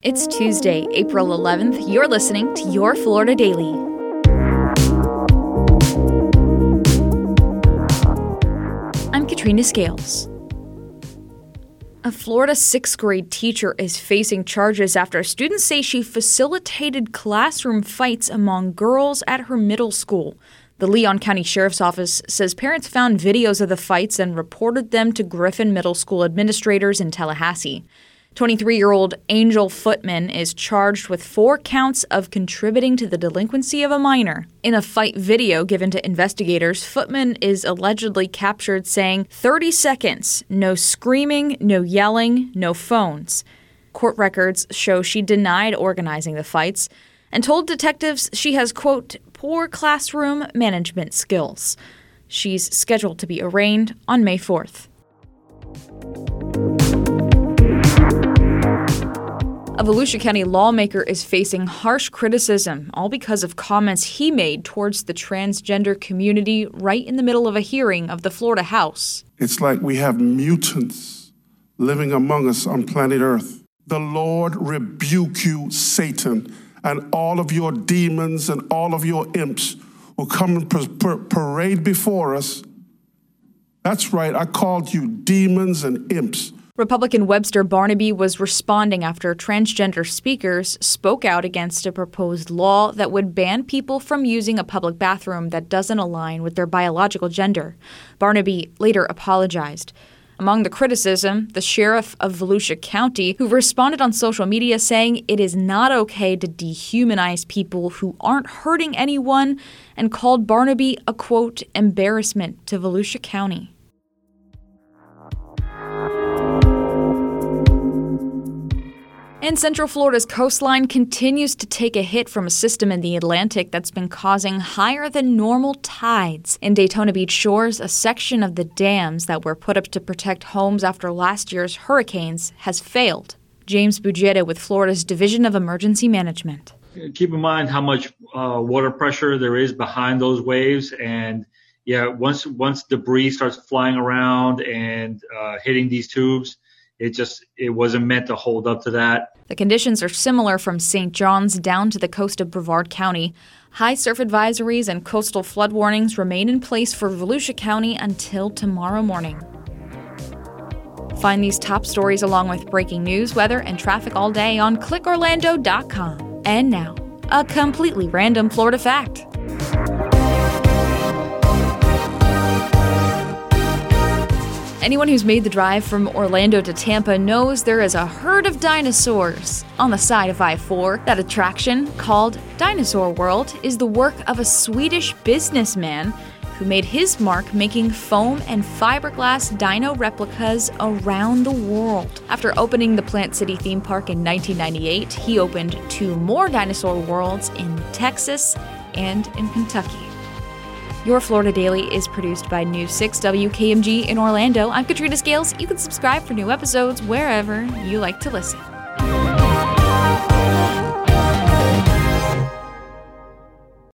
It's Tuesday, April 11th. You're listening to Your Florida Daily. I'm Katrina Scales. A Florida sixth grade teacher is facing charges after students say she facilitated classroom fights among girls at her middle school. The Leon County Sheriff's Office says parents found videos of the fights and reported them to Griffin Middle School administrators in Tallahassee. 23 year old Angel Footman is charged with four counts of contributing to the delinquency of a minor. In a fight video given to investigators, Footman is allegedly captured saying 30 seconds, no screaming, no yelling, no phones. Court records show she denied organizing the fights and told detectives she has, quote, poor classroom management skills. She's scheduled to be arraigned on May 4th. A Volusia County lawmaker is facing harsh criticism, all because of comments he made towards the transgender community right in the middle of a hearing of the Florida House. It's like we have mutants living among us on planet Earth. The Lord rebuke you, Satan, and all of your demons and all of your imps will come and parade before us. That's right, I called you demons and imps. Republican Webster Barnaby was responding after transgender speakers spoke out against a proposed law that would ban people from using a public bathroom that doesn't align with their biological gender. Barnaby later apologized. Among the criticism, the sheriff of Volusia County, who responded on social media saying it is not okay to dehumanize people who aren't hurting anyone, and called Barnaby a quote, embarrassment to Volusia County. And Central Florida's coastline continues to take a hit from a system in the Atlantic that's been causing higher than normal tides. In Daytona Beach shores, a section of the dams that were put up to protect homes after last year's hurricanes has failed. James Bugetta with Florida's Division of Emergency Management. Keep in mind how much uh, water pressure there is behind those waves, and yeah, once once debris starts flying around and uh, hitting these tubes, it just it wasn't meant to hold up to that. The conditions are similar from St. John's down to the coast of Brevard County. High surf advisories and coastal flood warnings remain in place for Volusia County until tomorrow morning. Find these top stories along with breaking news, weather, and traffic all day on clickorlando.com. And now, a completely random Florida fact. Anyone who's made the drive from Orlando to Tampa knows there is a herd of dinosaurs on the side of I 4. That attraction, called Dinosaur World, is the work of a Swedish businessman who made his mark making foam and fiberglass dino replicas around the world. After opening the Plant City theme park in 1998, he opened two more dinosaur worlds in Texas and in Kentucky. Your Florida Daily is produced by News 6 WKMG in Orlando. I'm Katrina Scales. You can subscribe for new episodes wherever you like to listen.